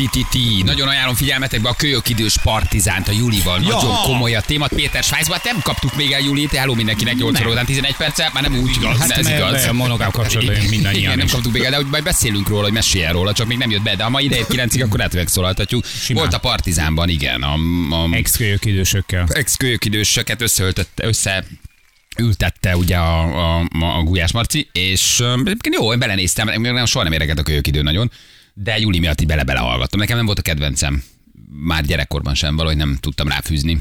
Ti-ti-ti. Nagyon ajánlom figyelmetekbe a kölyök idős partizánt a Julival. Nagyon komoly a téma. Péter Svájcban nem kaptuk még el Julit. Hello mindenkinek 8 óra után 11 perccel. Már nem úgy. Igaz. Hát ez mert igaz. a monogám kapcsolatban mindannyian Igen, nem kaptuk még el, de hogy majd beszélünk róla, hogy meséljen róla, csak még nem jött be. De ha ma idejét 9-ig, akkor lehet megszólaltatjuk. Simán. Volt a partizánban, igen. A, a Ex-kölyök idősökkel. ex-kölyök idősöket összeöltötte, össze ültette ugye a, a, a, a Gulyás Marci, és egyébként jó, én belenéztem, nem, soha nem érdekelt a kölyök idő nagyon, de Júli miatt így bele-bele hallgattam. Nekem nem volt a kedvencem. Már gyerekkorban sem, valahogy nem tudtam ráfűzni.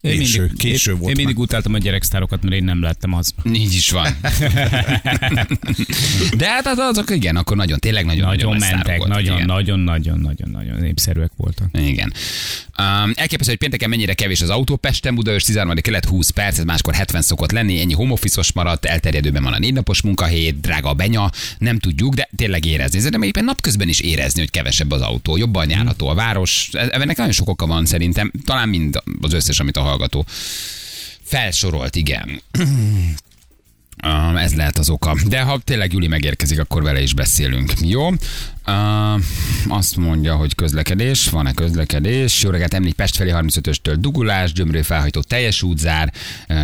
Én Késő- mindig, késő volt Én mindig már. utáltam a gyereksztárokat, mert én nem lettem az. Így is van. De hát az- azok igen, akkor nagyon, tényleg nagyon, Nagyon nagy sztárok mentek, voltak, nagyon, igen. nagyon, nagyon, nagyon, nagyon népszerűek voltak. Igen. Um, elképesztő, hogy pénteken mennyire kevés az autó. Pesten, Budaörs 13. kelet 20 perc, ez máskor 70 szokott lenni, ennyi home maradt, elterjedőben van a négy napos munkahét, drága a benya, nem tudjuk, de tényleg érezni. De éppen napközben is érezni, hogy kevesebb az autó, jobban járható a város. E- Ennek nagyon sok oka van szerintem, talán mind az összes, amit a hallgató felsorolt, igen. Ez lehet az oka. De ha tényleg Juli megérkezik, akkor vele is beszélünk. Jó? Uh, azt mondja, hogy közlekedés. Van-e közlekedés? Jó reggelt, említ Pest felé 35-östől dugulás, Gyömrő felhajtó teljes útzár,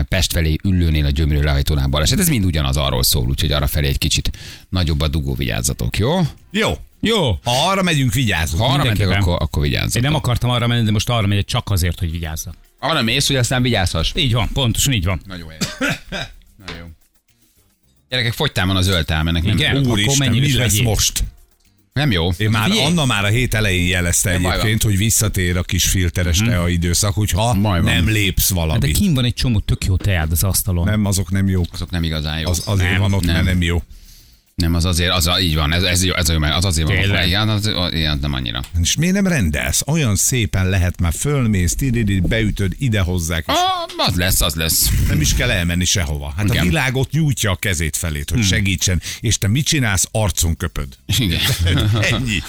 Pest felé üllőnél a Gyömrő lehajtónál baleset. Ez mind ugyanaz arról szól, úgyhogy arra felé egy kicsit nagyobb a dugó, vigyázzatok, jó? Jó. Jó. Ha arra megyünk, vigyázzunk. Ha arra mentek, akkor, akkor vigyázzatok. Én nem akartam arra menni, de most arra megyek csak azért, hogy vigyázzak. Arra mész, hogy aztán vigyázhass. Így van, pontosan így van. Nagyon jó. Nagyon jó. Gyerekek, fogytán van a zöld tám, ennek nem, Igen. Úristen, mi lesz vegyék. most? nem jó. Én már, Figyelj, Anna már a hét elején jelezte van. egyébként, hogy visszatér a kis filteres tea időszak, hogyha Baj van. nem lépsz De valamit. kim van egy csomó tök jó teád az asztalon. Nem, azok nem jók. azok nem igazán jó. Az, azért Nem, van ott, nem. mert nem jó. Nem, az azért, az a, így van, ez, ez, jó, ez, jó, az azért van. Tényleg? Igen, az, igen, nem annyira. És miért nem rendelsz? Olyan szépen lehet már fölmész, tididi, beütöd, ide hozzák, és Ah, az lesz, az lesz. nem is kell elmenni sehova. Hát Igen. a világ ott nyújtja a kezét felét, hogy segítsen, és te mit csinálsz? Arcon köpöd. Igen. Ennyi.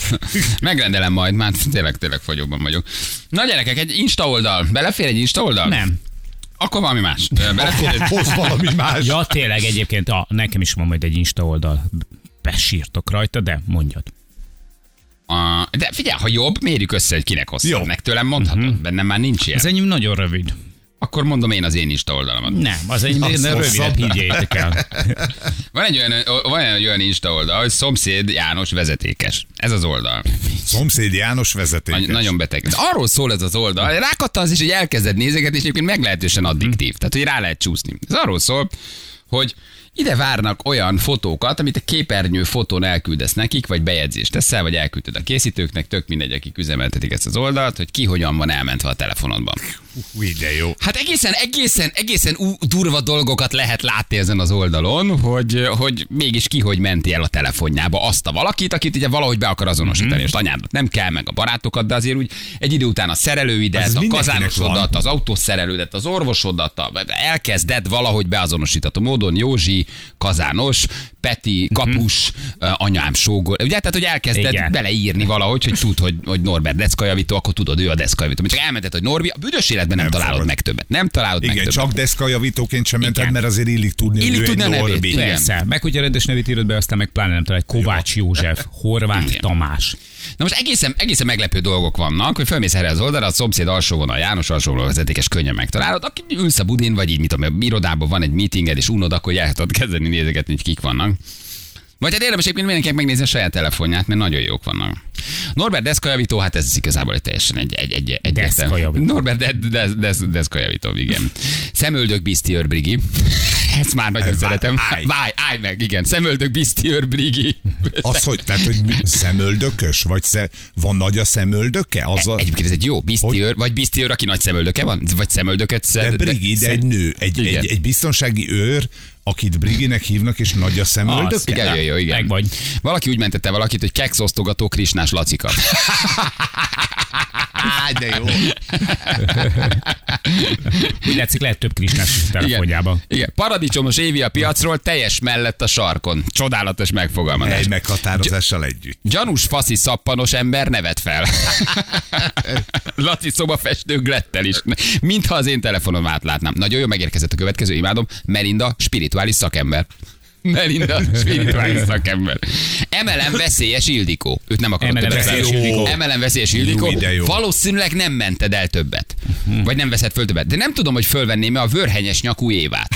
Megrendelem majd, már tényleg, tényleg fogyóban vagyok. Na gyerekek, egy Insta oldal. Belefér egy Insta oldal? Nem. Akkor valami más. Egy... Hoz valami más. Ja, tényleg egyébként, a, nekem is van majd egy Insta oldal. Besírtok rajta, de mondjad. A, de figyelj, ha jobb, mérjük össze, hogy kinek. Jó. Meg tőlem mondhatod, uh-huh. bennem már nincs ilyen. Az enyém nagyon rövid. Akkor mondom én az én Insta oldalamat. Nem, az enyém Az higgyétek el. Van egy olyan, van egy olyan Insta oldal, hogy szomszéd János vezetékes. Ez az oldal. Szomszéd János Nagy, vezeték. nagyon beteg. De arról szól ez az oldal. Rákattansz, és így elkezded nézegetni, és egyébként meglehetősen addiktív. Tehát, hogy rá lehet csúszni. Ez arról szól, hogy ide várnak olyan fotókat, amit a képernyő fotón elküldesz nekik, vagy bejegyzést teszel, vagy elküldted a készítőknek, tök mindegy, akik üzemeltetik ezt az oldalt, hogy ki hogyan van elmentve a telefonodban. Új, de jó. Hát egészen, egészen, egészen ú- durva dolgokat lehet látni ezen az oldalon, hogy, hogy mégis ki hogy menti el a telefonjába azt a valakit, akit ugye valahogy be akar azonosítani. Mm-hmm. És anyádat nem kell, meg a barátokat, de azért úgy egy idő után a szerelőidet, Ez a kazánosodat, van. az autószerelődet, az orvosodat, elkezded valahogy beazonosítható módon Józsi, Kazános, Peti, Kapus, mm-hmm. anyám, sógor. Ugye, tehát, hogy elkezded Igen. beleírni valahogy, hogy tud, hogy, hogy Norbert deszkajavító, akkor tudod, ő a deszkajavító. Csak elmented, hogy Norbi, a büdös életben nem, Nem találod fogod. meg többet. Nem találod meg Igen, többet. csak deszkajavítóként sem mented, Igen. mert azért illik tudni, hogy Illik tudni a. Norbi. Persze, meg hogyha rendes nevét írod be, aztán meg pláne nem talál, Kovács József, Horváth Igen. Tamás. Na most egészen, egészen meglepő dolgok vannak, hogy fölmész erre az oldalra, a szomszéd alsó vonal, János alsó vonal vezetékes könnyen megtalálod, aki ülsz a budin, vagy így, mit tudom, irodában van egy meetinged, és unod, akkor el tudod kezdeni nézegetni, hogy kik vannak. Vagy hát érdemes egyébként mindenkinek megnézni a saját telefonját, mert nagyon jók vannak. Norbert deszkajavító, hát ez igazából egy teljesen egy, egy, egy, egy Deszkajavító. Norbert de, de, de, deszkajavító, igen. Szemöldök Biszti Örbrigi. Ezt már nagyon Ez szeretem. állj. Válj, állj meg, igen. Szemöldök Biszti Örbrigi. Az, hogy, tehát, hogy szemöldökös? Vagy sze, van nagy a szemöldöke? Az a, Egyébként ez egy jó biztiőr, vagy biztiőr, aki nagy szemöldöke van, vagy szemöldöket de szed. Brigid szed- egy nő, egy, egy, egy biztonsági őr, akit Briginek hívnak, és nagy a Az, szemöldöke? Igen, jó, jó, igen. Meg vagy. Valaki úgy mentette valakit, hogy kekszosztogató Krisnás Lacika. De jó. Úgy látszik, lehet több Krisnás telefonjában. Igen. Paradicsom Paradicsomos Évi a piacról, teljes mellett a sarkon. Csodálatos megfogalmazás. Egy meghatározással együtt. Gyanús faszi szappanos ember nevet fel. Laci szobafestő Glettel is. Mintha az én telefonom átlátnám. Nagyon jó megérkezett a következő, imádom. Melinda, spirituális szakember. Melinda, spirituális szakember. Emelem veszélyes Ildikó. Őt nem akarod Emelem veszélyes. Ildikó. Emelem veszélyes Ildikó. Jó. Valószínűleg nem mented el többet. Vagy nem veszed föl többet. De nem tudom, hogy fölvenném-e a vörhenyes nyakú Évát.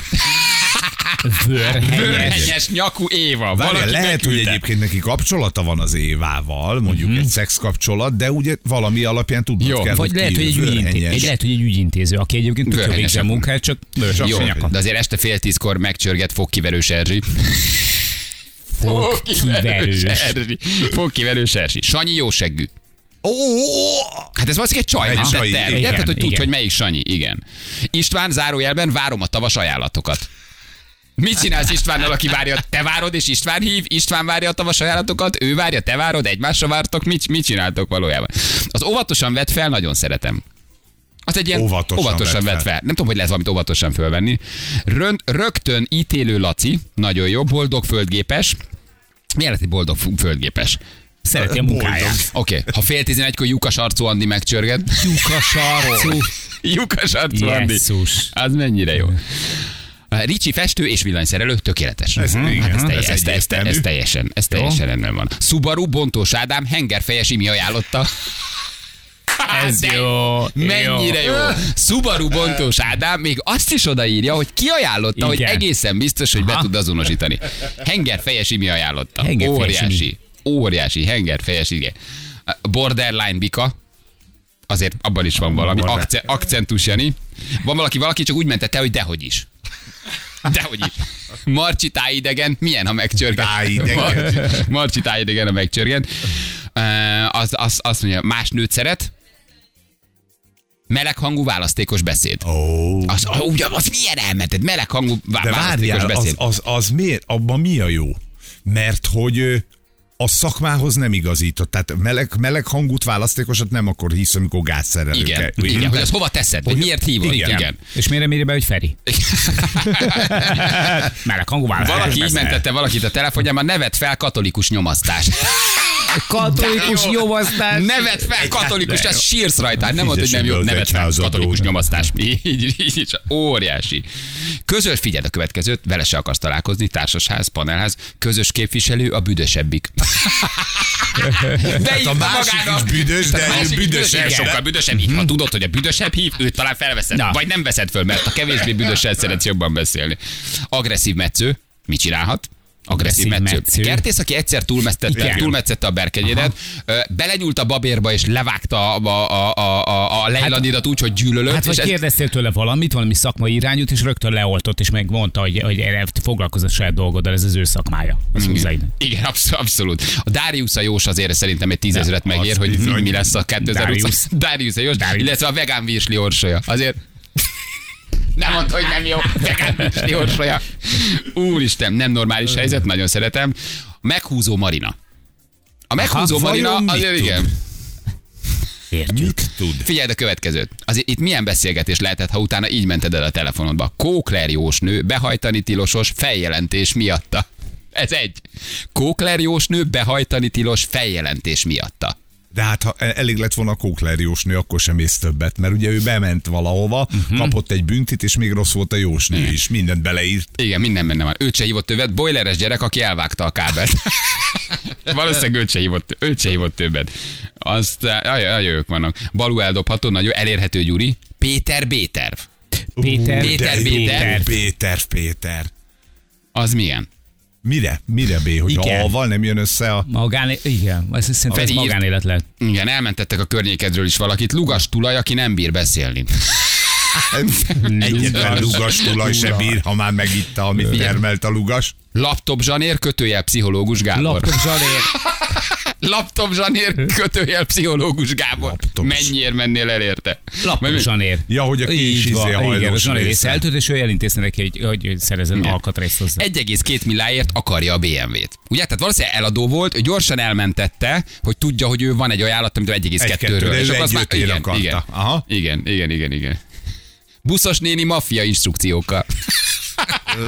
Vörhenyes. Vörhenyes nyakú Éva. Valaki lehet, hogy beküldte. egyébként neki kapcsolata van az Évával, mondjuk egy szex kapcsolat, de ugye valami alapján tudnod Jó, kell, Vagy hogy lehet, ki hogy egy, ügyintéző, egy, lehet, hogy egy ügyintéző, aki egyébként Vörhenyes végzi a munkát, csak Jó, de azért este fél tízkor megcsörget fogkiverős Erzsi. Fogkiverős. Erzsi. Fogkiverős Erzsi. Sanyi jóseggű. Ó, Hát ez valószínűleg egy csaj, Egy nem tette el. igen, Érted, hogy tudj, igen. hogy melyik Sanyi? Igen. István zárójelben várom a tavas ajánlatokat. Mit csinálsz Istvánnal, aki várja? Te várod, és István hív, István várja a tavas ajánlatokat, ő várja, te várod, egymásra vártok, mit, mit csináltok valójában? Az óvatosan vett fel, nagyon szeretem. Az egy ilyen Óvatosan óvatosan, vett fel. fel. Nem tudom, hogy lehet valamit óvatosan fölvenni. Rönt, rögtön ítélő Laci, nagyon jó, boldog földgépes. Mi jelenti boldog földgépes? Szereti a munkáját. Oké, okay. ha fél tizenegykor lyukas arcú Andi megcsörget. Lyukas arcú. Lyukas arcú Andi. Jesszus. Az mennyire jó. Ricsi festő és villanyszerelő tökéletes. Ez- Mhm. igen, hát ez, teljes, ez, ez, ez, ez, teljesen, ez teljesen rendben van. Subaru Bontós Ádám hengerfejes imi ajánlotta. Ez De jó, Mennyire jó. Subaru Bontós Ádám még azt is odaírja, hogy ki ajánlotta, hogy Igen. egészen biztos, hogy be Aha. tud azonosítani. Hengerfejes imi ajánlotta. Hengerfejes Óriási. Óriási. Hengerfejes, igen. Borderline bika. Azért abban is van valami. Akce, akcentus, Jani. Van valaki, valaki csak úgy mentette, hogy dehogy is. Dehogy is. Marcsi tájidegen, milyen, ha megcsörget? Tájidegen. Mar- Marcsi tájidegen, ha megcsörget. Uh, az, az, azt mondja, más nőt szeret, meleghangú választékos beszéd. Ó. Az, ugye, az milyen elmented? Meleghangú vá- De választékos várjál, az, beszéd. az, az miért, abban mi a jó? Mert hogy a szakmához nem igazított. Tehát meleg, meleg hangút választékosat nem akkor hisz, amikor gázszerelő igen, kell. igen, hogy az hova teszed, hogy miért hívod. igen. Igen. igen. És miért nem írja be, hogy Feri? Meleg hangú válasz. Valaki így mentette valakit a telefonjában, nevet fel katolikus nyomasztás. Katolikus Jó. nyomasztás. Nevet fel katolikus, ez sírsz rajta. Nem mondod, hogy nem jó, nevet fel katolikus nyomasztás. Így, így, így, óriási. Közös, figyeld a következőt, vele se akarsz találkozni, társasház, panelház, közös képviselő a büdösebbik. De Hát a másik is büdös, de ő büdösebb. büdösebb. Sokkal büdösebb. Így, ha tudod, hogy a büdösebb hív, őt talán felveszed. Na. Vagy nem veszed föl, mert a kevésbé büdössel szeretsz jobban beszélni. Agresszív metsző, mit csinálhat? Agresszív metsző. metsző. Kertész, aki egyszer túlmetszette, Igen. túlmetszette a berkegyedet, belenyúlt a babérba és levágta a, a, a, a, a lejlanidat úgy, hogy gyűlölött. Hát és vagy ez- kérdeztél tőle valamit, valami szakmai irányút, és rögtön leoltott, és megmondta, hogy, hogy a saját dolgoddal, ez az ő szakmája. Az. Igen, absz- abszolút. A Darius a Jós azért szerintem egy tízezret megér, hogy bizony. mi lesz a 2020. Darius. Darius a Jós, Darius. illetve a vegán virsli orsolya. Azért nem mondta, hogy nem jó. Vegán virsli orsolya. Úristen, nem normális helyzet, nagyon szeretem. Meghúzó Marina. A meghúzó Aha, Marina azért tud? igen. Értjük. Mit tud? Figyeld a következőt. Azért itt milyen beszélgetés lehetett, ha utána így mented el a telefonodba. Kókler jósnő, behajtani tilosos, feljelentés miatta. Ez egy. Kókler jósnő, behajtani tilos, feljelentés miatta. De hát ha elég lett volna a Kókler jósnő, akkor sem ész többet, mert ugye ő bement valahova, uh-huh. kapott egy büntit, és még rossz volt a jósnő is, mindent beleírt. Igen, minden benne van. Őt se hívott többet, boileres gyerek, aki elvágta a kábelt. Valószínűleg őt se hívott, őt se hívott többet. Azt, jaj, jaj, ők vannak. Balú eldobható, nagyon elérhető Gyuri. Péter B-terv. Péter, Péter, Péter. Péter, Péter. Az milyen? Mire? Mire B? Hogy Igen. a A-val nem jön össze a... Magán, igen, ez szerintem ez magánélet lehet. Igen, elmentettek a környékedről is valakit. Lugas tulaj, aki nem bír beszélni. Egyetlen lugas tulaj se bír, ha már megitta, amit termelt a lugas. Laptop zsanér, kötőjel pszichológus Gábor. Laptop Zsanér. Laptop zsanér, kötőjel pszichológus Gábor. Laptop. Mennyiért mennél el érte? Laptop Zsanér. Ja, hogy a kis izé igen, hajlós Zsanér része. eltölt, és ő elintézte neki, hogy, hogy szerezzen Igen. alkatrészt hozzá. 1,2 milliáért akarja a BMW-t. Ugye? Tehát valószínűleg eladó volt, ő gyorsan elmentette, hogy tudja, hogy ő van egy ajánlat, amit Egy-kettő, 1,2-ről. de ő akkor azt ötél igen, akarta. igen, Aha. igen, igen, igen, igen. Buszos néni maffia instrukciókkal.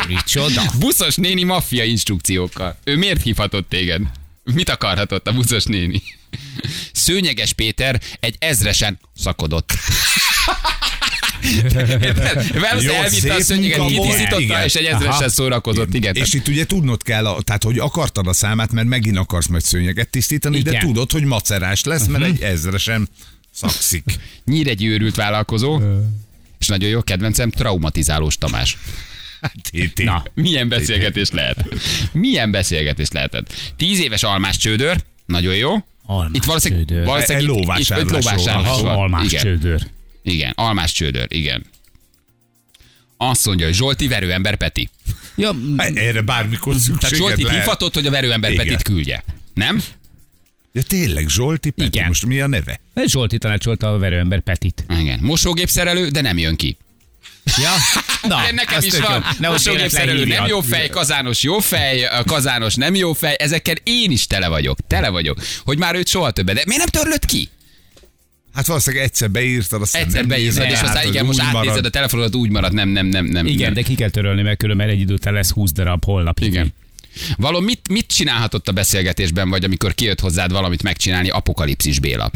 Micsoda? Buszos néni maffia instrukciókkal. Ő miért hívhatott téged? Mit akarhatott a buszos néni? Szőnyeges Péter egy ezresen szakodott. Velsz elvitte a szőnyeget, és egy ezresen szórakozott. Igen, És itt ugye tudnod kell, a- tehát hogy akartad a számát, mert megint akarsz majd szőnyeget tisztítani, de Igen. tudod, hogy macerás lesz, mert egy ezresen szakszik. Nyír egy őrült vállalkozó, és nagyon jó kedvencem, traumatizálós Tamás. TT. Na, Milyen beszélgetés lehet? Milyen beszélgetés lehetett? Tíz éves almás csődör, nagyon jó. Almás itt valószínűleg, csődör. valószínűleg lóvásárlásról. lóvásárlás Aha, van. almás igen. csődör. igen, almás csődör, igen. Azt mondja, hogy Zsolti verőember Peti. Ja, Hát Erre bármikor Tehát szükséged Zsolti lehet. hívhatod, hogy a verőember Igen. Petit küldje. Nem? Ja, tényleg, Zsolti Peti, Igen. most mi a neve? Zsolti tanácsolta a verőember Petit. Igen. Mosógépszerelő, de nem jön ki. Ja? Na, Nekem is van. Mosógépszerelő nem jó fej, kazános jó fej, kazános nem jó fej, ezekkel én is tele vagyok. Tele vagyok. Hogy már őt soha többet. De miért nem törlött ki? Hát valószínűleg egyszer beírtad, aztán Egyszer nem beírtad, nézed és aztán az igen, most átnézed marad. a telefonodat, úgy marad, nem, nem, nem, nem. Igen, nem. de ki kell törölni, mert különben egy idő után lesz 20 darab holnap. Igen. Való, mit, mit csinálhatott a beszélgetésben, vagy amikor kijött hozzád valamit megcsinálni, Apokalipszis Béla?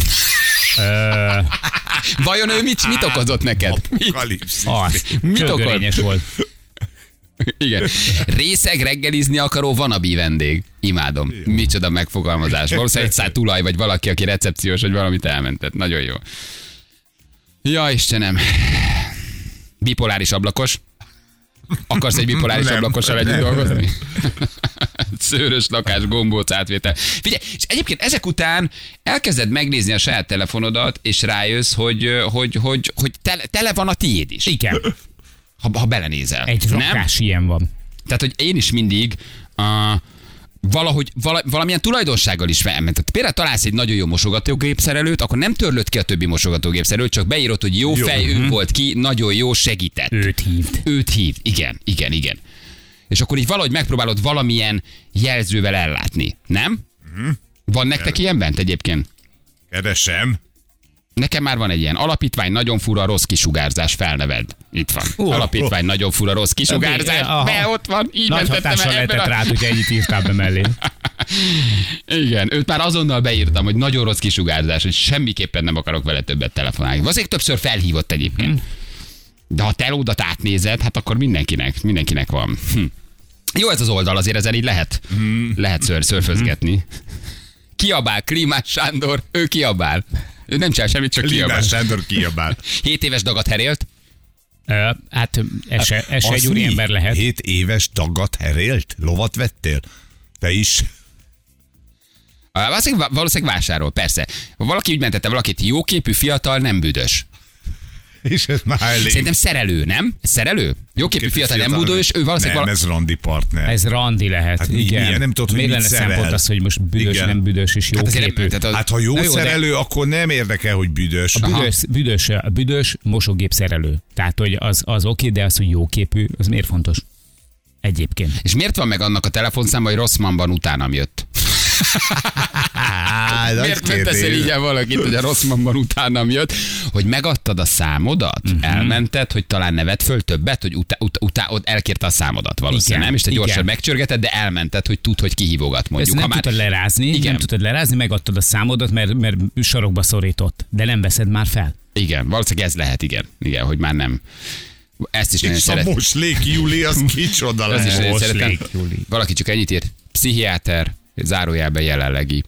Vajon ő mit, mit okozott neked? Apokalipszis. az. Mit Csődörényes volt. Igen. Részeg reggelizni akaró vanabi vendég. Imádom. Micsoda megfogalmazás. Valószínűleg egy száll tulaj, vagy valaki, aki recepciós, vagy valamit elmentett. Nagyon jó. Ja, Istenem. Bipoláris ablakos. Akarsz egy bipoláris Nem, ablakossal együtt nem. dolgozni? Szőrös lakás, gombóc átvétel. Figyelj, és egyébként ezek után elkezded megnézni a saját telefonodat, és rájössz, hogy, hogy, hogy, hogy tele, tele van a tiéd is, Igen, ha, ha belenézel. egy Nem? rakás ilyen van. Tehát, hogy én is mindig uh, valahogy vala, valamilyen tulajdonsággal is felment. Tehát például találsz egy nagyon jó mosogatógépszerelőt, akkor nem törlöd ki a többi mosogatógépszerelőt, csak beírod, hogy jó, Jó. fej, ő volt ki, nagyon jó, segített. Őt hívd. Őt hív. Igen, igen, igen. És akkor így valahogy megpróbálod valamilyen jelzővel ellátni, nem? Van nektek ilyen bent egyébként? Keresem. Nekem már van egy ilyen alapítvány, nagyon fura, rossz kisugárzás, felneved. Itt van. Ó, alapítvány, nagyon fura, rossz kisugárzás, Aha. be ott van, így Nagy hatással lehetett a... rád, hogy ennyit írtál be mellé. Igen, őt már azonnal beírtam, hogy nagyon rossz kisugárzás, hogy semmiképpen nem akarok vele többet telefonálni. Azért többször felhívott egyébként. De ha te odat átnézed, hát akkor mindenkinek, mindenkinek van. Hm. Jó ez az oldal, azért ezen így lehet, lehet ször, szörfözgetni. Kiabál, Klímás Sándor, ő kiabál. Ő nem csinál semmit, csak kiabál. Sándor kiabál. 7 éves dagat herélt. Ö, Hát ez se, ez se Az egy úri ember lehet. Hét éves dagat herélt? Lovat vettél? Te is? Valószínűleg, valószínűleg vásárol, persze. Valaki úgy mentette valakit, jóképű, fiatal, nem büdös. És ez már elég. Szerintem szerelő, nem? Szerelő? Jóképű, fiatal, nem büdös, ő valószínűleg Nem, vala- ez randi partner. Ez randi lehet. Hát igen. milyen? Nem tudod, hogy Miért lenne szerel. szempont az, hogy most büdös, Igen. nem büdös és jó Hát azért nem- képű? tehát a- Hát ha jó, jó, de- szerelő, akkor nem érdekel, hogy büdös. A büdös, büdös, a büdös mosógép szerelő. Tehát, hogy az, az oké, de az, hogy jó képű, az miért fontos? Egyébként. És miért van meg annak a telefonszáma, hogy Rosszmanban utánam jött? Ez Miért nem teszel így el valakit, hogy a Rosszmanban utánam jött? Hogy megadtad a számodat, uh-huh. elmented, hogy talán nevet föl többet, hogy utá, utá, utá, ott elkérte a számodat valószínűleg, Igen, nem? És te gyorsan igen. megcsörgeted, de elmented, hogy tud, hogy kihívogat Ezt mondjuk. nem Ha már... tudtad lerázni, Igen. nem tudtad lerázni, megadtad a számodat, mert, mert sarokba szorított. De nem veszed már fel. Igen, valószínűleg ez lehet, igen. Igen, hogy már nem. Ezt is nagyon És a szeretem. Moslék Júli, az kicsoda Az is lehet. nagyon szeretem. Valaki csak ennyit írt. Pszichiáter, zárójelben jelenlegi.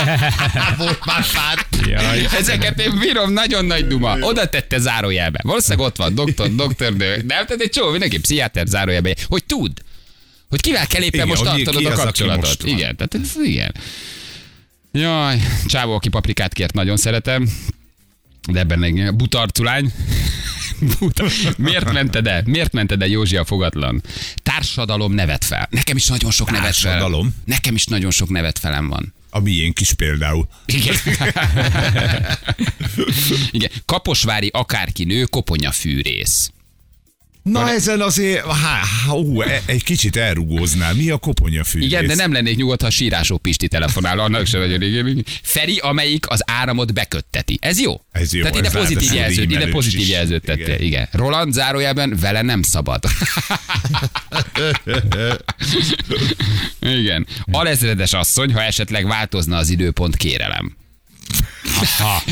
Volt már pár. Jaj. Ezeket én bírom, nagyon nagy duma. Oda tette zárójelbe. Valószínűleg ott van, doktor, doktor, de nem, tehát egy csomó, mindenki pszichiáter zárójelbe. Hogy tud, hogy kivel kell éppen Igen, most tartanod a az, kapcsolatot. van. Igen, tehát ez, igen. Jaj, csávó, aki paprikát kért, nagyon szeretem. De ebben meg butarculány. Buta. Miért mented el? Miért mented el Józsi a fogatlan? Társadalom nevet fel. Nekem is nagyon sok nevet fel. Társadalom? Nekem is nagyon sok nevet felem van. A miénk is például. Igen. Igen. Kaposvári akárki nő, koponya fűrész. Na ezen azért, há, ú, e- egy kicsit elrugóznál. Mi a koponyafűrész? Igen, de nem lennék nyugodt, ha sírásó Pisti telefonál, annak sem nagyon régen. Feri, amelyik az áramot bekötteti. Ez jó? Ez jó, Tehát ide pozitív jelzőt, ide pozitív jelzőt tette. Igen. Igen. Igen. Roland zárójelben vele nem szabad. Igen. Alezredes asszony, ha esetleg változna az időpont, kérelem.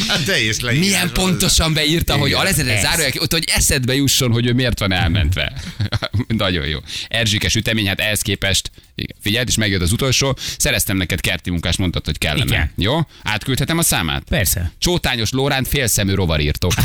Hát teljes leírás. Milyen pontosan beírta, hogy Igen, alezredes ez. zárójel, ott, hogy eszedbe jusson, hogy ő miért van elmentve. Nagyon jó. Erzsike sütemény, hát ehhez képest, igen. figyeld, és megjött az utolsó, szereztem neked kerti munkást, mondtad, hogy kellene. Igen. Jó? Átküldhetem a számát? Persze. Csótányos Lóránt félszemű rovarírtó.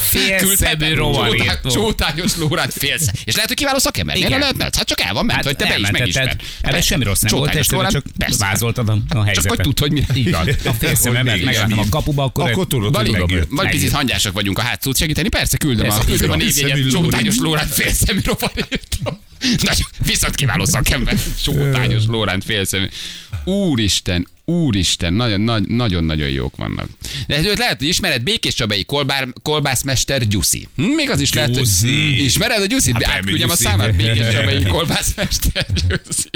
Félszemű rovarírtó. Csótányos Lóránt félszemű. És lehet, hogy kiváló szakember. Miért Igen. nem lehetne? Hát csak el van ment, hát, hogy te be is elmentetted. megismered. Erre semmi rossz nem volt, Lóránt, csak vázoltad a, a helyzetet. Csak hogy tudd, hogy mi. Van. A félszememet meglátom a kapuba, akkor, Akkor tudod, hogy vagy picit hangyásak vagyunk a hátszót segíteni, persze küldöm a, küldöm a Félszemű Csótányos Lóránt félszemű rovarírtó. Nagyon, viszont kiváló szakember. Csótányos Lóránt félszemű. Úristen, úristen, nagyon, nagy- nagyon-nagyon jók vannak. De őt lehet, hogy ismered, Békés Csabai kolbár, kolbászmester Gyuszi. Hm, még az is lehet, hogy ismered a Gyuszit? Hát Hát nem, Átküldjem a számát, Békés Csabai kolbászmester Gyuszi.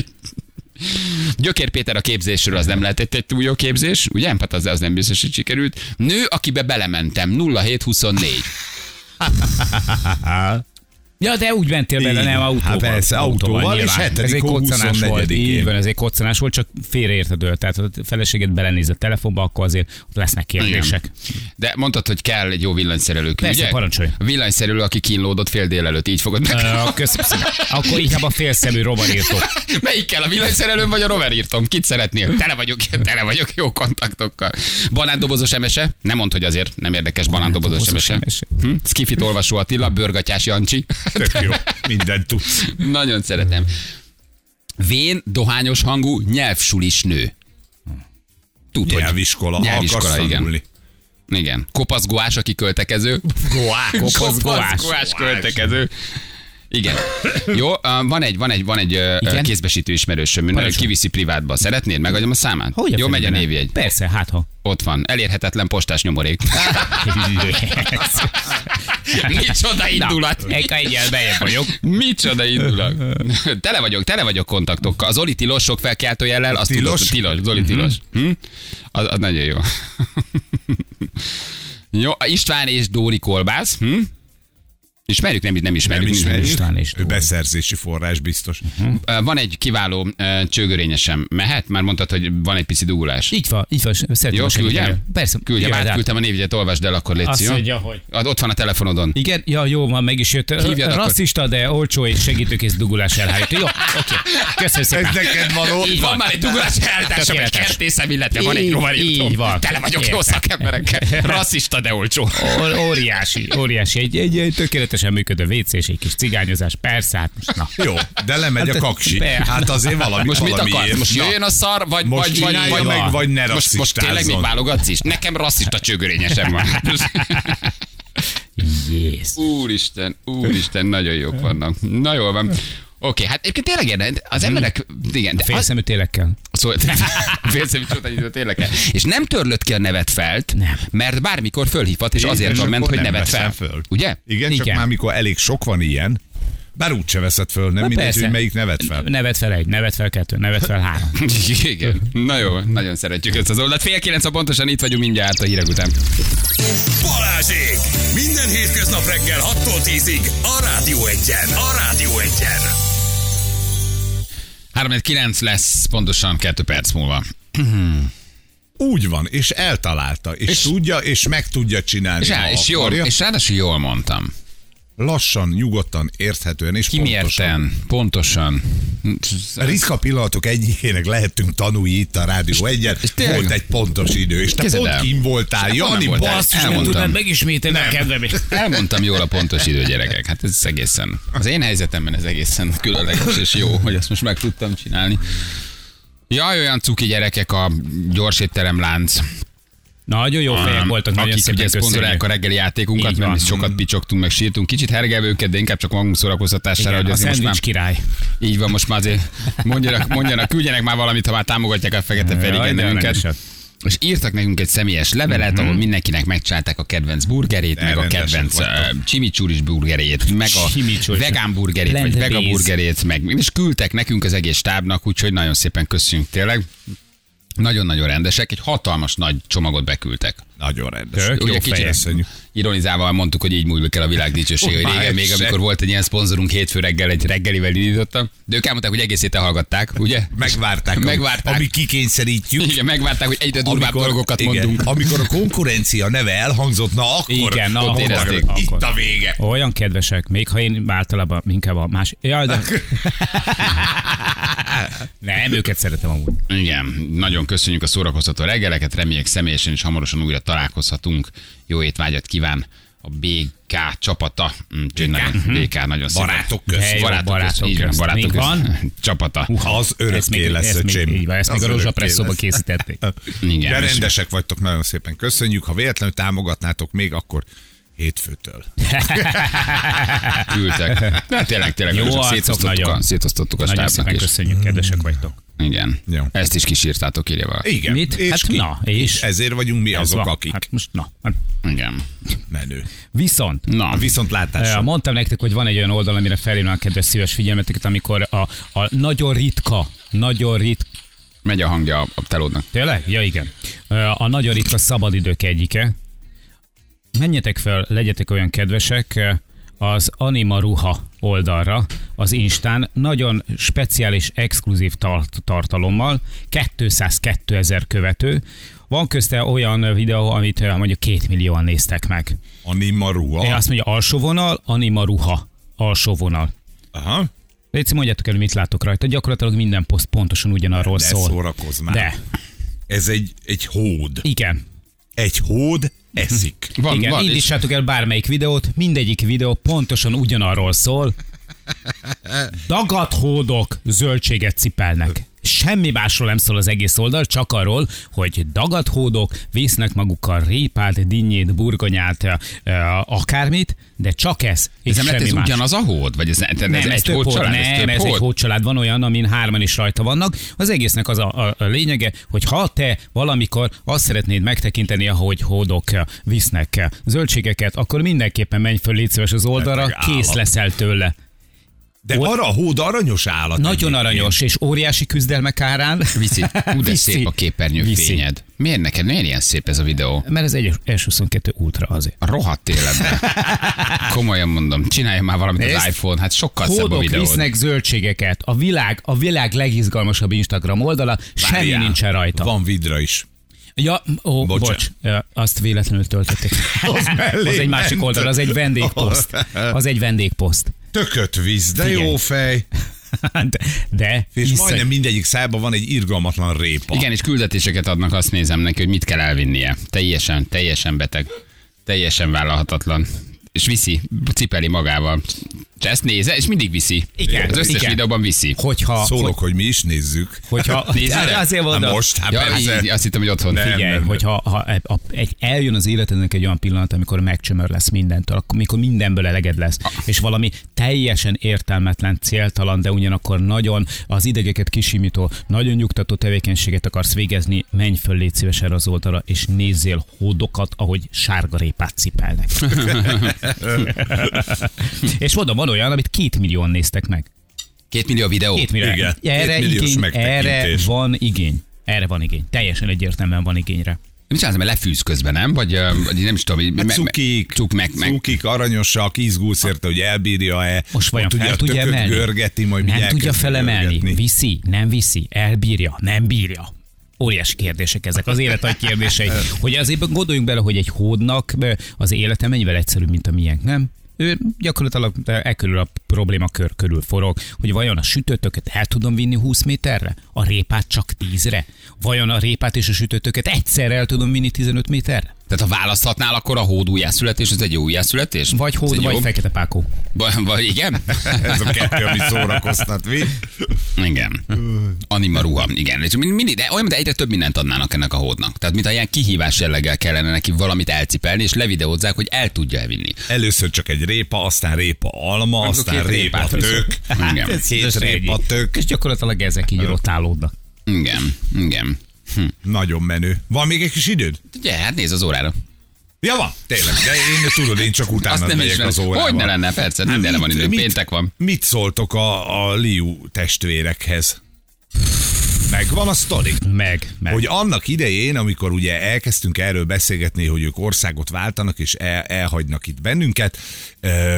Gyökér Péter a képzésről az nem lehetett egy túl jó képzés, ugye? Hát az, az nem biztos, hogy sikerült. Nő, akibe belementem, 0724. Ja, de úgy mentél bele, Igen. nem autóval. Hát persze, autóval, és nyilván. hetedik Ez egy koccanás volt. 24-én. Így van, ez egy koccanás volt, csak félreérted. Tehát ha a feleséged belenéz a telefonba, akkor azért ott lesznek kérdések. De mondtad, hogy kell egy jó villanyszerelő. Persze, ugye? parancsolj. Villanyszerelő, aki kínlódott fél délelőtt, így fogod meg. Ö, Köszönöm szépen. Akkor inkább a félszemű rovarírtó. Melyik kell, a villanyszerelőm vagy a roverírtom? Kit szeretnél? Tele vagyok, tele vagyok jó kontaktokkal. Banándobozos emese? Nem mondd, hogy azért nem érdekes banándobozos emese. emese. Hm? Skifit olvasó Attila, Bőrgatyás Jancsi. Tök jó. Mindent tudsz. Nagyon szeretem. Vén, dohányos hangú, nyelvsulis nő. Tud, hogy Nyelviskola. Nyelviskola, akarsz igen. Igen. Kopasz goás, aki költekező. Goás. Kopasz goás. goás költekező. Igen. Jó, van egy, van egy, van egy Igen? kézbesítő ismerősöm, Parancsolj. kiviszi privátba. Szeretnéd? Megadjam a számát? Hogy Jó, megy a névjegy. Persze, hát ha. Ott van. Elérhetetlen postás nyomorék. Micsoda indulat. Egy egyel bejebb vagyok. Micsoda indulat. Tele vagyok, tele vagyok kontaktokkal. Az Oli Tilos sok felkiáltójellel, azt Tilos? tudod, Tilos, Zoli Tilos. Hm? Az, az nagyon jó. jó, István és Dóri Kolbász. Hm? Ismerjük, nem, nem ismerjük. Nem ismerjük. István és beszerzési forrás biztos. Ö, Van egy kiváló ö, csőgörényesem. Mehet? Már mondtad, hogy van egy pici dugulás. Így van, így van, szeretném Jó, küldjem? Persze. Küldjem, jöjjön rá. átküldtem a névjegyet, olvasd el, akkor légy Azt jó? mondja, hogy- Ott van a telefonodon. Igen, ja, jó, van, meg is jött. Hívjad akkor. Rasszista, de olcsó és segítőkész dugulás elhárító. Jó, oké. Köszönöm szépen. Ez neked való. Így Van már egy dugulás eltársam, egy Tökéletes. kertészem, illetve van egy rovarírtó. így van. Tele vagyok jó szakemberekkel. Rasszista, de olcsó. Óriási, óriási. Egy, egy, egy tökéletesen működő WC és egy kis cigányozás. Persze, hát most na. Jó, de lemegy a Hát, kaksi. be- Hát azért valami Most mit valamiért. akarsz? Most jöjjön a szar, vagy, Most vagy, vagy, vagy, meg, vagy ne most, most tényleg még válogatsz is? Nekem rasszista csőgörényesem van. Jézus. Úristen, úristen, nagyon jók vannak. Na jól van. Oké, hát egyébként tényleg érdekes, az emberek, igen, de Félszemű. Szóval, tényleg kell. És nem törlött ki a nevet felt, Nem. mert bármikor fölhívhat, és azért van ment, hogy nem nevet fel. föl. Ugye? Igen, csak Igen. már mikor elég sok van ilyen, bár úgyse veszed föl, nem mindegy, persze. hogy melyik nevet fel. Nevet fel egy, nevet fel kettő, nevet fel három. Igen. Na jó, nagyon szeretjük ezt az oldalt. Fél kilenc, pontosan itt vagyunk mindjárt a hírek után. Balázsék! Minden hétköznap reggel 6-tól 10-ig a Rádió Egyen. A Rádió Egyen. 3 9 lesz pontosan 2 perc múlva. Úgy van, és eltalálta, és, És- tudja, és meg tudja csinálni. És, rá, és, jól, és ráadásul jól mondtam. Lassan, nyugodtan, érthetően és pontosan. Kimérten, pontosan. A ritka pillanatok egyikének lehettünk tanúi itt a Rádió egyen. Volt egy pontos idő, és te Képzeld pont kim voltál. Jani, basszus, Elmondtam. Nem tudnád megismételni a kedvem. Elmondtam jól a pontos idő, gyerekek. Hát ez egészen. Az én helyzetemben ez egészen különleges és jó, hogy ezt most meg tudtam csinálni. Jaj, olyan cuki gyerekek a gyors étterem lánc. Nagyon jó fejek voltak, nagyon akik ugye szponzorálják a reggeli játékunkat, Így mert van. sokat picsogtunk, meg sírtunk, kicsit hergelve őket, de inkább csak magunk szórakoztatására, Igen, hogy a most már király. így van, most már azért mondjanak, mondjanak, küldjenek már valamit, ha már támogatják a fekete aranyosak. És írtak nekünk egy személyes levelet, ahol mindenkinek megcsinálták a kedvenc burgerét, meg a kedvenc uh, chimichurris burgerét, meg a Chimichurri. vegán burgerét, vagy Blended vega base. burgerét, meg és küldtek nekünk az egész stábnak, úgyhogy nagyon szépen köszönjük tényleg. Nagyon-nagyon rendesek, egy hatalmas nagy csomagot beküldtek. Nagyon rendes. Tök Ugye jó kicsit ironizálva mondtuk, hogy így múlik el a világ dicsősége, hogy régen még, se. amikor volt egy ilyen szponzorunk hétfő reggel, egy reggelivel indítottam, de ők elmondták, hogy egész héten hallgatták, ugye? Megvárták, Megvárták. Ami kikényszerítjük. Igen, megvárták, hogy egyre durvább dolgokat igen, mondunk. Amikor a konkurencia neve elhangzott, na akkor, Igen, na, ott érezték, akkor. itt a vége. Olyan kedvesek, még ha én általában inkább a más... Jaj, de... Nem, őket szeretem amúgy. Igen, nagyon köszönjük a szórakoztató reggeleket, reméljük személyesen is hamarosan újra találkozhatunk. Jó étvágyat kíván a BK csapata. Úgyhogy nagyon, BK nagyon szépen. Barátok közt. Hely, Barátok, barátok közt, közt. barátok közt. van? Csapata. Az Ezt örökké lesz, ezt még, öcsém. így van, ezt még Az a lesz. készítették. Igen, De rendesek vagytok, nagyon szépen köszönjük. Ha véletlenül támogatnátok még, akkor hétfőtől. küldtek. De tényleg, tényleg, Jó arcok szétosztottuk, nagyon. a, szétosztottuk a Nagyon stábnak szépen is. köszönjük, kedvesek vagytok. Igen. Jó. Ezt is kísírtátok, írja valaki. Igen. Mit? És Hát ki? na, és? és ezért vagyunk mi Ez azok, van. akik Hát most na. Igen. menő. Viszont Na, A viszontlátásra. Ö, Mondtam nektek, hogy van egy olyan oldal, amire felhívnám a kedves szíves figyelmeteket, amikor a, a nagyon ritka, nagyon ritka, megy a hangja a, telódnak. tényleg? Ja, igen. A nagyon ritka szabadidők egyike. Menjetek fel, legyetek olyan kedvesek, az Anima Ruha oldalra, az Instán, nagyon speciális, exkluzív tar- tartalommal, 202 ezer követő. Van közte olyan videó, amit ö, mondjuk két millióan néztek meg. Anima ruha. Én azt mondja alsó vonal, Anima Ruha alsó vonal. Aha. Léci, mondjátok el, mit látok rajta. Gyakorlatilag minden poszt pontosan ugyanarról De szól. szórakozz már. De, Ez egy, egy hód. igen. Egy hód eszik. Van, igen, van, és indítsátok el bármelyik videót, mindegyik videó pontosan ugyanarról szól. Dagadt zöldséget cipelnek. Semmi másról nem szól az egész oldal, csak arról, hogy dagadt hódok visznek magukkal répát, dinnyét, burgonyát, akármit, de csak ez. És ez nem semmi ez más. ugyanaz a hód? Vagy ez, ez, ez, Nem, egy ez több hód hód, család? nem, több ez egy hód? hódcsalád van olyan, amin hárman is rajta vannak. Az egésznek az a, a, a lényege, hogy ha te valamikor azt szeretnéd megtekinteni, ahogy hódok visznek zöldségeket, akkor mindenképpen menj föl, légy szíves az oldalra, Beteg kész leszel tőle. De arra a hód aranyos állat. Nagyon egyébként. aranyos és óriási küzdelmek árán. Viszi. Ú, de Viszi. szép a képernyő Viszi. fényed. Miért neked, miért ilyen szép ez a videó? Mert ez egy S22 Ultra azért. A rohadt életben. Komolyan mondom, csinálja már valamit az Nézd. iPhone, hát sokkal szebb a Hódok videó. visznek zöldségeket. A világ, a világ legizgalmasabb Instagram oldala, semmi Várjál, nincsen rajta. Van vidra is. Ja, ó, Bocsán. bocs, Ö, azt véletlenül töltötték. az, az egy másik oldal, az egy vendégposzt. Az egy vendégposzt. Tököt visz, de Figyelj. jó fej. De, de És iszony- majdnem mindegyik szájban van egy irgalmatlan répa. Igen, és küldetéseket adnak, azt nézem neki, hogy mit kell elvinnie. Teljesen, teljesen beteg. Teljesen vállalhatatlan. És viszi, cipeli magával. És ezt néze, és mindig viszi. Igen, Az összes igen. videóban viszi. hogyha, Szólok, hogy, hogy mi is nézzük. hogyha el. azért mondom, most, hát Ja, persze. így, azt hittem, hogy otthon. Nem, Figyelj, nem, nem. hogyha ha e- a, egy, eljön az életednek egy olyan pillanat, amikor megcsömör lesz mindentől, akkor, amikor mindenből eleged lesz, és valami teljesen értelmetlen, céltalan, de ugyanakkor nagyon az idegeket kisimító, nagyon nyugtató tevékenységet akarsz végezni, menj föl, légy szíves erre az oldalra, és nézzél hódokat, ahogy sárgarépát cipelnek. és mondom, van olyan, amit két millióan néztek meg. Két millió videó. Két millió. Igen, Erre, kétmilliós igény, erre van igény. Erre van igény. Teljesen egyértelműen van igényre. Mit csinálsz, mert lefűz közben, nem? Vagy, vagy nem is tudom. Hát cukik, Cuk, meg, meg. cukik, aranyosak, izgulsz érte, hogy elbírja-e. Most vajon fel tudja tököt emelni? görgeti, majd nem tudja felemelni? görgetni. Viszi? Nem viszi? Elbírja? Nem bírja? Óriási kérdések ezek, az élet nagy kérdései. Hogy azért gondoljunk bele, hogy egy hódnak az élete mennyivel egyszerűbb, mint a miénk, nem? Ő gyakorlatilag e körül a probléma kör körül forog, hogy vajon a sütőtöket el tudom vinni 20 méterre, a répát csak 10-re, vajon a répát és a sütőtöket egyszerre el tudom vinni 15 méterre? Tehát ha választhatnál, akkor a hód újjászületés, az egy jó újjászületés? Vagy Ez hód, egy vagy jó? fekete pákó. Vagy, vagy igen? Ez a kettő, ami szórakoztat, mi? Igen. Anima ruha, igen. Mindig, de olyan, mint egyre több mindent adnának ennek a hódnak. Tehát, mint ilyen kihívás jelleggel kellene neki valamit elcipelni, és levideózzák, hogy el tudja elvinni. Először csak egy répa, aztán répa alma, Akkor aztán répa tök. Igen. Ez Két répa tök. És gyakorlatilag ezek így rotálódnak. Igen, igen. Nagyon menő. Van még egy kis időd? Ugye, hát nézd az órára. Ja, van, tényleg. De én tudod, én csak utána Azt nem megyek az órával. Hogy ne lenne, persze, mindenre van idő. Péntek van. Mit szóltok a, a Liu testvérekhez? Megvan a sztori? Meg, meg. Hogy annak idején, amikor ugye elkezdtünk erről beszélgetni, hogy ők országot váltanak és el, elhagynak itt bennünket,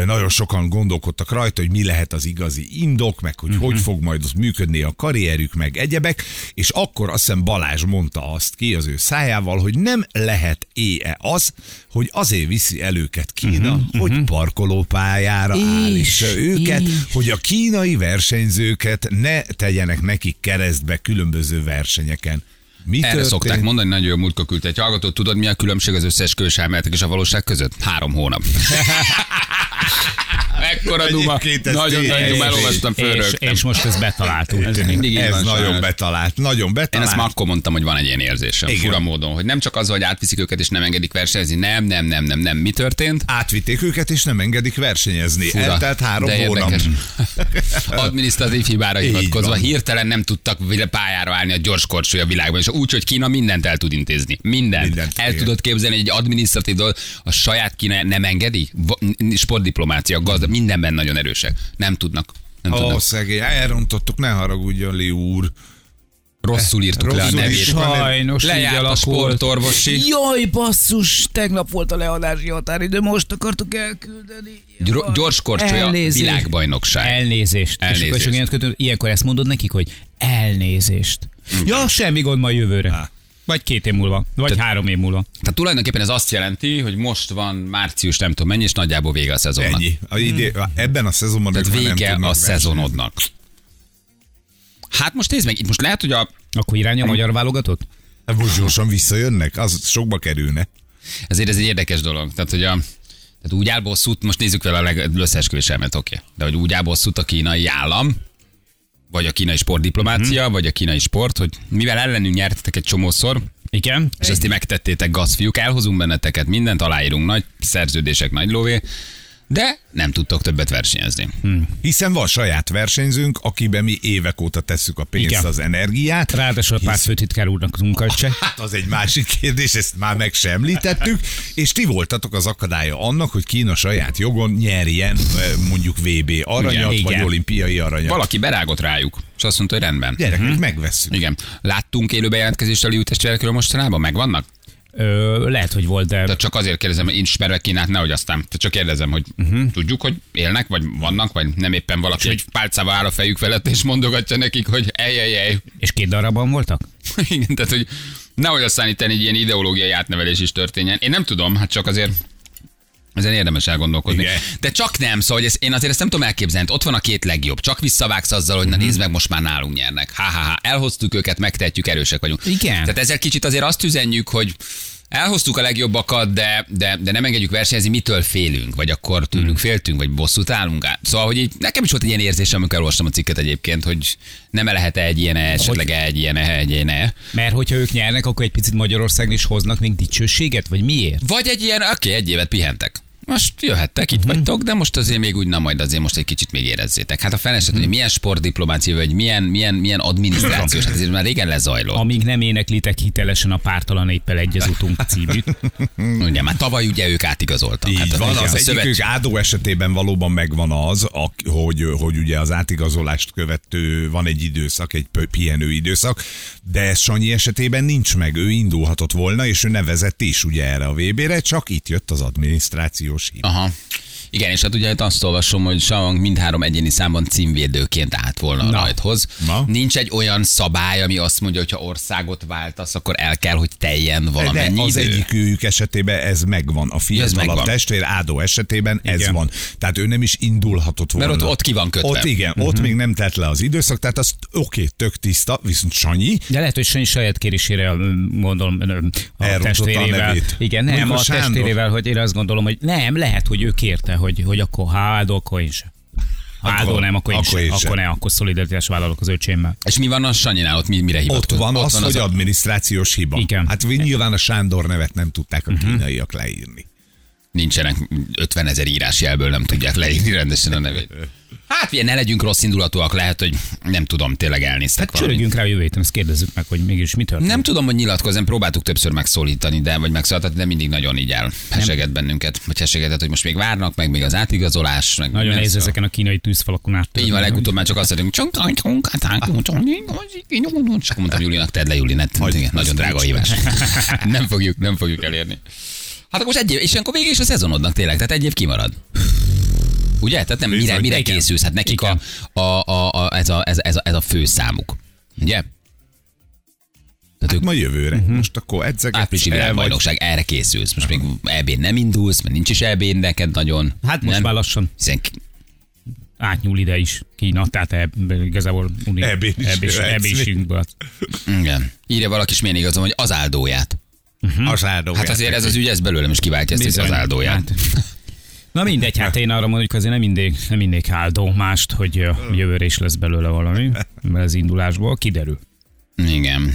nagyon sokan gondolkodtak rajta, hogy mi lehet az igazi indok, meg hogy uh-huh. hogy fog majd az működni a karrierük, meg egyebek, és akkor azt hiszem Balázs mondta azt ki az ő szájával, hogy nem lehet ée az, hogy azért viszi el őket Kína, uh-huh. hogy parkolópályára állítsa őket, hogy a kínai versenyzőket ne tegyenek nekik keresztbe különböző versenyeken. Mi Erre történt? szokták mondani, nagyon jó múltkor küldte egy hallgató. Tudod, mi a különbség az összes kős és a valóság között? Három hónap. Ekkora duma. Nagyon nagy duma, elolvastam, fölrögtem. és most ez betalált úgy Ez tűnik. Ez nagyon betalált, nagyon Én betalált. ezt már akkor mondtam, hogy van egy ilyen érzésem. Igen. Fura módon, hogy nem csak az, hogy átviszik őket és nem engedik versenyezni. Nem, nem, nem, nem, nem. Mi történt? Átvitték őket, és nem engedik versenyezni. Fura, Eltelt három de hónap. Adminisztratív hibára hivatkozva hirtelen nem tudtak pályára állni a gyors korcsolya világban, és úgy, hogy Kína mindent el tud intézni. Mindent. Mindent, el tudod képzelni, egy adminisztratív dolog, a saját Kína nem engedi? Sportdiplomácia, gazda, mindenben nagyon erősek. Nem tudnak. Nem Ó, tudnak. szegény, elrontottuk, ne haragudjon, Li úr. Rosszul írtuk le a Rosszul nevét. Sajnos Lejárt a sportorvosi. Jaj, basszus, tegnap volt a leadási határidő, most akartuk elküldeni. Gyor- gyors korcsolya Elnézést. világbajnokság. Elnézést. Elnézést. És, és ilyenkor, ilyenkor ezt mondod nekik, hogy elnézést. Ja, semmi gond ma jövőre. Á. Vagy két év múlva, vagy Tehát- három év múlva. Tehát tulajdonképpen ez azt jelenti, hogy most van március nem tudom mennyi, és nagyjából vége a szezonnak. Ennyi. A idé, ebben a szezonban Tehát vége a versenyezni. szezonodnak. Hát most nézd meg, itt most lehet, hogy a, Akkor irány a magyar válogatott? Hát most gyorsan visszajönnek, az sokba kerülne. ezért ez egy érdekes dolog. Tehát, hogy a, tehát úgy áll bosszút, most nézzük vele a leg- összeesküvés elmet, oké. Okay. De hogy úgy áll bosszút a kínai állam, vagy a kínai sportdiplomácia, uh-huh. vagy a kínai sport, hogy mivel ellenünk nyertetek egy csomószor, Igen. és ezt ti megtettétek, gazfiúk, elhozunk benneteket, mindent aláírunk, nagy szerződések, nagy lóvé, de nem tudtok többet versenyezni. Hiszen van saját versenyzőnk, akiben mi évek óta tesszük a pénzt, Igen. az energiát. Ráadásul a pártfőtitkár úrnak munkacse. Hát az egy másik kérdés, ezt már meg sem említettük, és ti voltatok az akadálya annak, hogy Kína saját jogon nyerjen mondjuk VB aranyat, Igen, vagy igen. olimpiai aranyat. Valaki berágott rájuk, és azt mondta, hogy rendben. Gyerekek, megvesszük. Igen. Láttunk élő bejelentkezést a Liu testvérekről mostanában? Megvannak? Ö, lehet, hogy volt, de Tehát csak azért kérdezem, én ismerve Kínát, nehogy aztán. Tehát csak kérdezem, hogy uh-huh. tudjuk, hogy élnek, vagy vannak, vagy nem éppen valaki egy pálcával áll a fejük felett, és mondogatja nekik, hogy ej, ej, ej. és két darabban voltak? Igen, tehát, hogy nehogy aztán itt egy ilyen ideológiai átnevelés is történjen. Én nem tudom, hát csak azért ezen érdemes elgondolkodni. Igen. De csak nem, szóval ez, én azért ezt nem tudom elképzelni. Ott van a két legjobb. Csak visszavágsz azzal, hogy na nézd meg, most már nálunk nyernek. Ha, ha, ha. Elhoztuk őket, megtehetjük, erősek vagyunk. Igen. Tehát ezzel kicsit azért azt üzenjük, hogy elhoztuk a legjobbakat, de, de, de nem engedjük versenyezni, mitől félünk, vagy akkor tőlünk féltünk, vagy bosszút állunk át. Szóval, hogy így, nekem is volt egy ilyen érzésem, amikor olvastam a cikket egyébként, hogy nem lehet egy ilyen, esetleg egy ilyen, egy ilyen. Mert hogyha ők nyernek, akkor egy picit Magyarországon is hoznak még dicsőséget, vagy miért? Vagy egy ilyen, oké, egy évet pihentek. Most jöhettek, itt vagytok, de most azért még úgy, na majd azért most egy kicsit még érezzétek. Hát a feleset, hogy milyen sportdiplomácia, vagy milyen, milyen, milyen adminisztrációs, hát ez már régen lezajlott. Amíg nem éneklitek hitelesen a pártalan éppel egyezutunk címűt. Ugye, már tavaly ugye ők átigazoltak. Így hát van, az a egyikük szövetség- Ádó esetében valóban megvan az, a- hogy, hogy ugye az átigazolást követő van egy időszak, egy pihenő időszak, de ez Sanyi esetében nincs meg, ő indulhatott volna, és ő nevezett is ugye erre a VB-re, csak itt jött az adminisztrációs hiba. Aha. Igen, és hát ugye itt azt olvasom, hogy Savang mindhárom egyéni számban címvédőként állt volna a Na. rajthoz. Na. Nincs egy olyan szabály, ami azt mondja, hogy ha országot váltasz, akkor el kell, hogy teljen De valamennyi az idő. egyik őjük esetében ez megvan. A fiatalabb megvan. testvér Ádó esetében ez Igen. van. Tehát ő nem is indulhatott volna. Mert ott- ott ki van kötve. Ott igen, uh-huh. ott még nem tett le az időszak, tehát az oké, tök tiszta, viszont Sanyi, De lehet, hogy Sanyi saját kérésére gondolom a Elrontotta a testvérével. nevét. Igen, nem, Mondjuk a a testvérével, hogy én azt gondolom, hogy nem, lehet, hogy ő kérte, hogy, hogy akkor ha áldó, akkor én sem. Ha Akkor- áldó nem, akkor én akkor sem. én sem. Akkor ne, akkor szolidaritás vállalok az öcsémmel. És mi van a Sanyinál? Ott mi, mire ott hivatkozik? van az, hogy a... adminisztrációs hiba. Igen. Hát nyilván a Sándor nevet nem tudták a kínaiak leírni. Nincsenek 50 ezer írásjelből, nem tudják leírni rendesen a nevét. Hát, ilyen ne legyünk rossz indulatúak, lehet, hogy nem tudom, tényleg elnéztek Hát valamit. rá a jövő héten, ezt kérdezzük meg, hogy mégis mi történt. Nem tudom, hogy nyilatkozni, próbáltuk többször megszólítani, de vagy megszólaltatni, de mindig nagyon így elheseget bennünket. Vagy hesegetett, hogy most még várnak, meg még az átigazolás. Meg Nagyon nehéz szóval- ezeken a kínai tűzfalakon át. Így van, legutóbb már csak azt mondjuk, csak csak mondtam Julinak, tedd le Juli, nagyon drága hívás. nem fogjuk, nem fogjuk elérni. Hát akkor most egy év, és akkor végig is a szezonodnak tényleg, tehát egy év kimarad. Ugye? Tehát nem, mire, mire Igen. készülsz? Hát nekik a, a, a, a, ez, a, ez, ez, a, ez a fő számuk. Ugye? Tehát Hát ők ma jövőre. Mhm. Most akkor edzegetsz. áprilisi el vagy. világbajnokság, erre készülsz. Most még eb nem indulsz, mert nincs is eb neked nagyon. Hát most nem? már lassan Hiszen átnyúl ide is Kína, tehát eb, igazából uni, Ebén is eb is, jöhetsz. eb is indul. Igen. Írja valaki, és milyen igazam, hogy az áldóját. Az áldó. Hát azért ez az ügy, ez belőlem is kiváltja ezt Bizony. az áldóját. Hát. Na mindegy, hát én arra hogy azért nem mindig, nem mindig áldó mást, hogy jövőre is lesz belőle valami, mert az indulásból kiderül. Igen.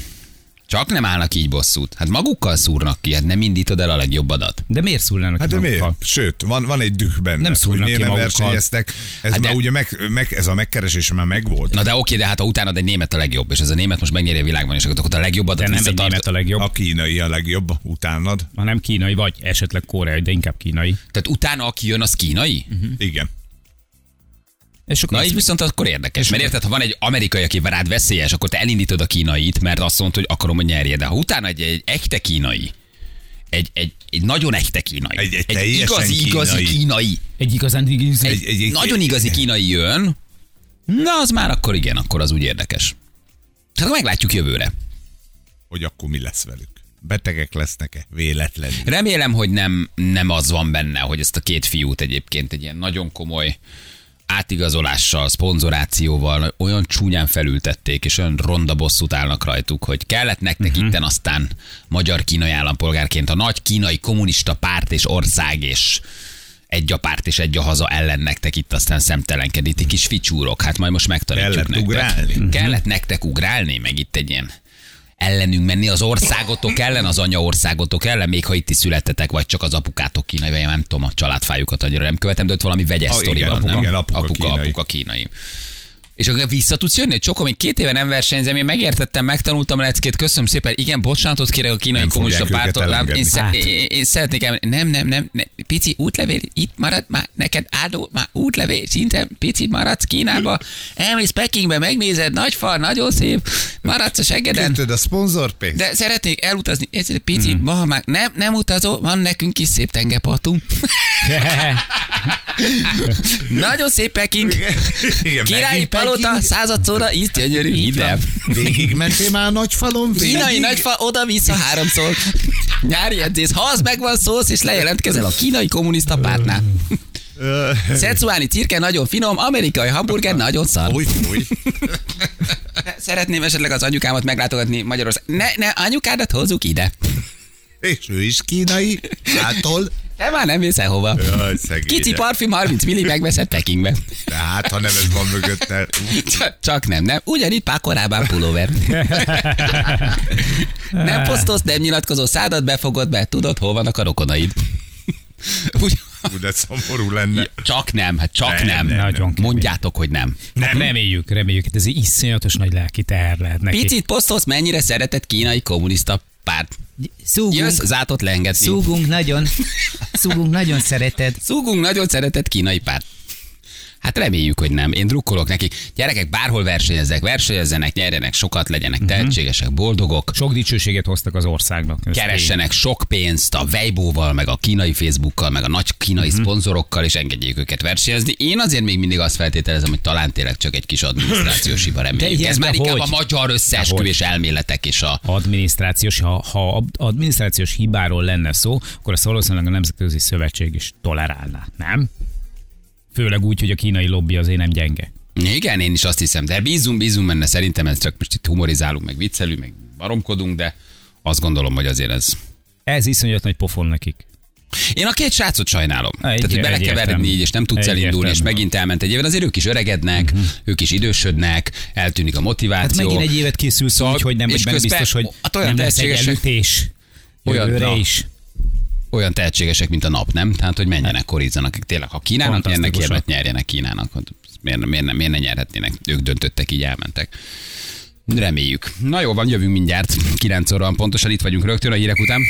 Csak nem állnak így bosszút. Hát magukkal szúrnak ki, hát nem indítod el a legjobb adat. De miért szúrnának Hát ki de miért? magukkal? Sőt, van, van egy düh benne. Nem hogy szúrnak miért ki nem magukkal. versenyeztek. Ez Hát már de- ugye meg, meg, ez a megkeresés már megvolt. Na de oké, de hát ha utána egy német a legjobb, és ez a német most megnyeri a világban, és akkor a legjobb adat De nem egy német a legjobb, A kínai a legjobb, utánad. ha nem kínai, vagy esetleg koreai, de inkább kínai. Tehát utána, aki jön, az kínai? Igen. És akkor Na így viszont akkor érdekes, mert érted, ha van egy amerikai, aki rád veszélyes, akkor te elindítod a kínait, mert azt mondta, hogy akarom, hogy nyerje. De ha utána egy, egy echte kínai, egy, egy, egy nagyon echte kínai, Egy- egy egy igazi, igazi kínai. kínai, egy igazán igazi, egy, egy- egy- nagyon igazi kínai jön, na az már akkor igen, akkor az úgy érdekes. Tehát meglátjuk jövőre. Hogy akkor mi lesz velük. Betegek lesznek-e? Véletlenül. Remélem, hogy nem, nem az van benne, hogy ezt a két fiút egyébként egy ilyen nagyon komoly átigazolással, szponzorációval olyan csúnyán felültették, és olyan ronda bosszút állnak rajtuk, hogy kellett nektek uh-huh. itten aztán magyar-kínai állampolgárként a nagy kínai kommunista párt és ország és egy a párt és egy a haza ellen nektek itt aztán szemtelenkedni, ti kis ficsúrok, hát majd most megtanítjuk Kellett nektek. ugrálni? Kellett nektek ugrálni, meg itt egy ilyen ellenünk menni az országotok ellen, az anya országotok ellen, még ha itt is születtetek, vagy csak az apukátok kínai, vagy nem tudom, a családfájukat annyira nem követem, de ott valami vegyes Ah, sztori van, apuka, nem? igen, apuka apuka, kínai. apuka kínai. És akkor vissza tudsz jönni, Csokom, én két éve nem versenyzem, én megértettem, megtanultam a leckét, köszönöm szépen, igen, bocsánatot kérek a kínai kommunista pártól. Én, Hát. én, én, szeretnék elmenni, nem, nem, nem, nem, pici útlevél, itt marad már, neked áldó, már útlevél, szinte pici maradsz Kínába, elmész Pekingbe, megnézed, nagy fal, nagyon szép, maradsz a seggeden. Köntöd a szponzorpénzt? De szeretnék elutazni, ez egy pici, mm. ma már nem, nem utazó, van nekünk is szép tengerpartunk. Nagyon szép Peking. Igen, Királyi palota, Peking. századszóra, ízt gyönyörű, hidd el. Végig mentél már a nagy falon? Kínai Végig? nagyfa oda-vissza háromszor. Nyári edzés. Ha az megvan szósz, és lejelentkezel a kínai kommunista pártnál. Szecuáni cirke nagyon finom, amerikai hamburger nagyon szar. Fúj, fúj. Szeretném esetleg az anyukámat meglátogatni Magyarország. Ne, ne, anyukádat hozzuk ide. És ő is kínai, hától. Te már nem mész hova. Jaj, parfüm 30 milli megveszed Pekingbe. Tehát, ha nem ez van mögötte. Csak- Csak nem, nem. Ugyanitt pár korábban pulóver. nem posztolsz, nem nyilatkozó szádat befogod be, tudod, hol vannak a rokonaid. Úgy, Ú, de szomorú lenne. csak nem, hát csak Nem, nem. nem, Nagyon kemény. Mondjátok, hogy nem. Nem. Reméljük, reméljük, hát ez egy iszonyatos nagy lelki teher lehet neki. Picit posztolsz, mennyire szeretett kínai kommunista párt. Szúgunk, Jössz, zátot lengetni. szúgunk nagyon, szúgunk nagyon szereted. Szúgunk nagyon szeretett kínai párt. Hát reméljük, hogy nem. Én drukkolok nekik. Gyerekek, bárhol versenyezzek, versenyezzenek, nyerjenek sokat, legyenek Mhm. tehetségesek, boldogok. Sok dicsőséget hoztak az országnak. Keressenek sok pénzt a Weibo-val, meg a kínai Facebookkal, meg a nagy kínai uh-huh. szponzorokkal, és engedjék őket versenyezni. Én azért még mindig azt feltételezem, hogy talán tényleg csak egy kis adminisztrációs hiba reméljük. igen, Ez de már inkább hogy? a magyar összeesküvés elméletek és a... adminisztrációs, ha, ha ad- adminisztrációs hibáról lenne szó, akkor azt valószínűleg a Nemzetközi Szövetség is tolerálná, nem? Főleg úgy, hogy a kínai lobby azért nem gyenge. Igen, én is azt hiszem, de bízunk, bízunk benne, szerintem ez csak most itt humorizálunk, meg viccelünk, meg baromkodunk, de azt gondolom, hogy azért ez... Ez iszonyat nagy pofon nekik. Én a két srácot sajnálom. Egy- Tehát, hogy egyértelmű. így, és nem tudsz elindulni, és Egyértelmű. megint elment egy éven, azért ők is öregednek, uh-huh. ők is idősödnek, eltűnik a Hát motiváció. megint egy évet készülsz Szóval- úgy, hogy nem és vagy benne biztos, hogy hát olyan nem lesz egy elütés. Jövőre is. Olyan tehetségesek, mint a nap, nem? Tehát, hogy menjenek, korizzanak. Tényleg, ha Kínának nyernek érmet, nyerjenek Kínának. Hát Miért, miért, nem, miért ne nyerhetnének? Ők döntöttek, így elmentek. Reméljük. Na jó van, jövünk mindjárt. 9 óra pontosan, itt vagyunk rögtön a hírek után.